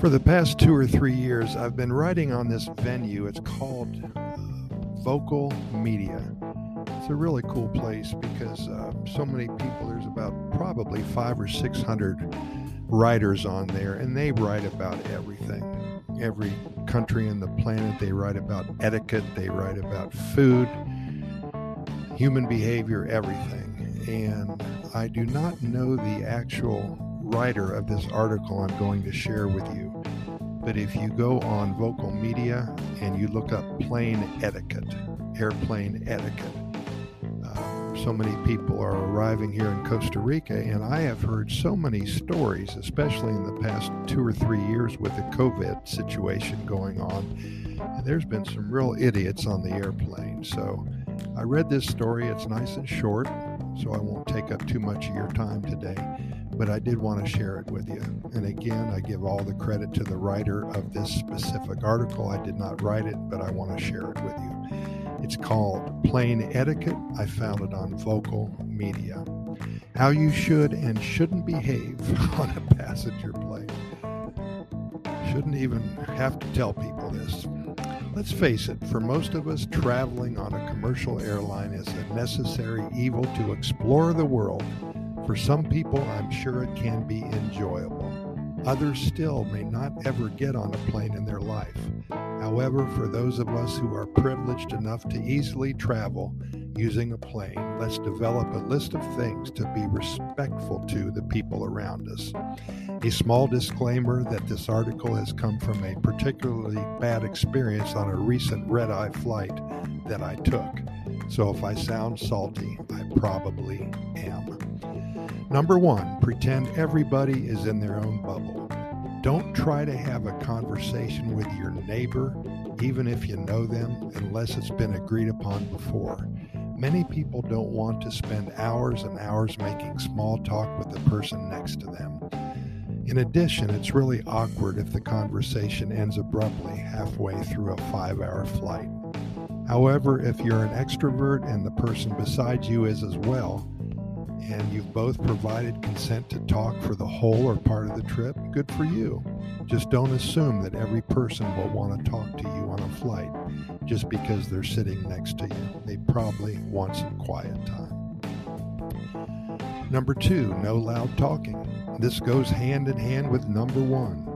For the past two or three years, I've been writing on this venue. It's called uh, Vocal Media. It's a really cool place because uh, so many people, there's about probably five or 600 writers on there, and they write about everything. Every country on the planet, they write about etiquette, they write about food, human behavior, everything. And I do not know the actual writer of this article I'm going to share with you. But if you go on vocal media and you look up plane etiquette, airplane etiquette, uh, so many people are arriving here in Costa Rica, and I have heard so many stories, especially in the past two or three years with the COVID situation going on. There's been some real idiots on the airplane. So I read this story. It's nice and short, so I won't take up too much of your time today but I did want to share it with you. And again, I give all the credit to the writer of this specific article. I did not write it, but I want to share it with you. It's called Plane Etiquette. I found it on Vocal Media. How you should and shouldn't behave on a passenger plane. Shouldn't even have to tell people this. Let's face it, for most of us, traveling on a commercial airline is a necessary evil to explore the world for some people, I'm sure it can be enjoyable. Others still may not ever get on a plane in their life. However, for those of us who are privileged enough to easily travel using a plane, let's develop a list of things to be respectful to the people around us. A small disclaimer that this article has come from a particularly bad experience on a recent red eye flight that I took. So if I sound salty, I probably am. Number one, pretend everybody is in their own bubble. Don't try to have a conversation with your neighbor, even if you know them, unless it's been agreed upon before. Many people don't want to spend hours and hours making small talk with the person next to them. In addition, it's really awkward if the conversation ends abruptly halfway through a five hour flight. However, if you're an extrovert and the person beside you is as well, and you've both provided consent to talk for the whole or part of the trip, good for you. Just don't assume that every person will want to talk to you on a flight just because they're sitting next to you. They probably want some quiet time. Number two, no loud talking. This goes hand in hand with number one.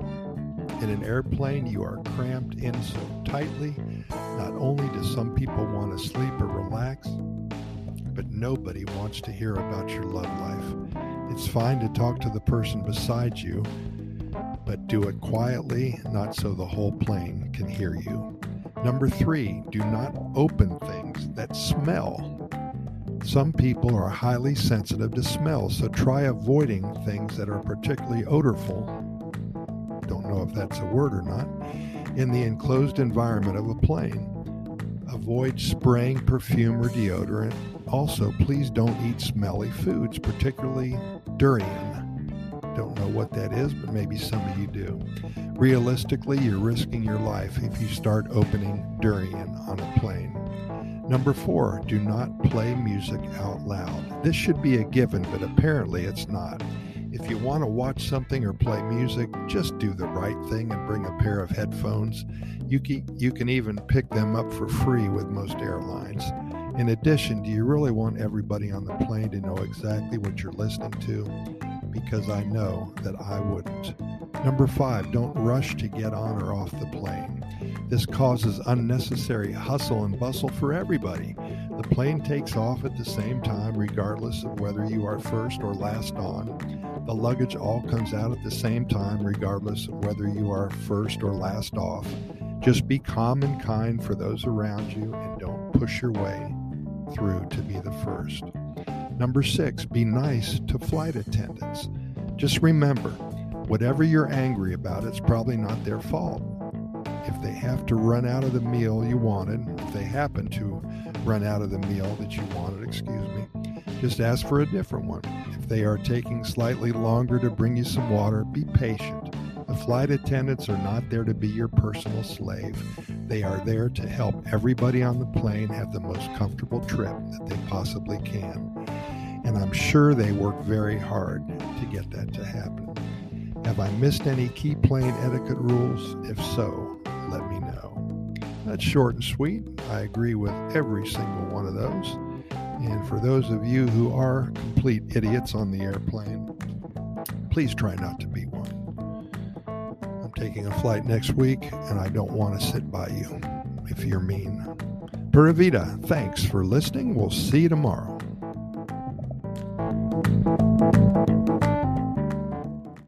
In an airplane, you are cramped in so tightly. Not only do some people want to sleep or relax, nobody wants to hear about your love life. It's fine to talk to the person beside you, but do it quietly, not so the whole plane can hear you. Number three, do not open things that smell. Some people are highly sensitive to smell, so try avoiding things that are particularly odorful. Don't know if that's a word or not. In the enclosed environment of a plane, avoid spraying perfume or deodorant also, please don't eat smelly foods, particularly durian. Don't know what that is, but maybe some of you do. Realistically, you're risking your life if you start opening durian on a plane. Number four, do not play music out loud. This should be a given, but apparently it's not. If you want to watch something or play music, just do the right thing and bring a pair of headphones. You can, you can even pick them up for free with most airlines. In addition, do you really want everybody on the plane to know exactly what you're listening to? Because I know that I wouldn't. Number five, don't rush to get on or off the plane. This causes unnecessary hustle and bustle for everybody. The plane takes off at the same time, regardless of whether you are first or last on. The luggage all comes out at the same time, regardless of whether you are first or last off. Just be calm and kind for those around you and don't push your way through to be the first. Number six, be nice to flight attendants. Just remember, whatever you're angry about, it's probably not their fault. If they have to run out of the meal you wanted, if they happen to run out of the meal that you wanted, excuse me, just ask for a different one. If they are taking slightly longer to bring you some water, be patient. The flight attendants are not there to be your personal slave. They are there to help everybody on the plane have the most comfortable trip that they possibly can. And I'm sure they work very hard to get that to happen. Have I missed any key plane etiquette rules? If so, let me know. That's short and sweet. I agree with every single one of those. And for those of you who are complete idiots on the airplane, please try not to taking a flight next week and I don't want to sit by you if you're mean. Pura Vida, thanks for listening. We'll see you tomorrow.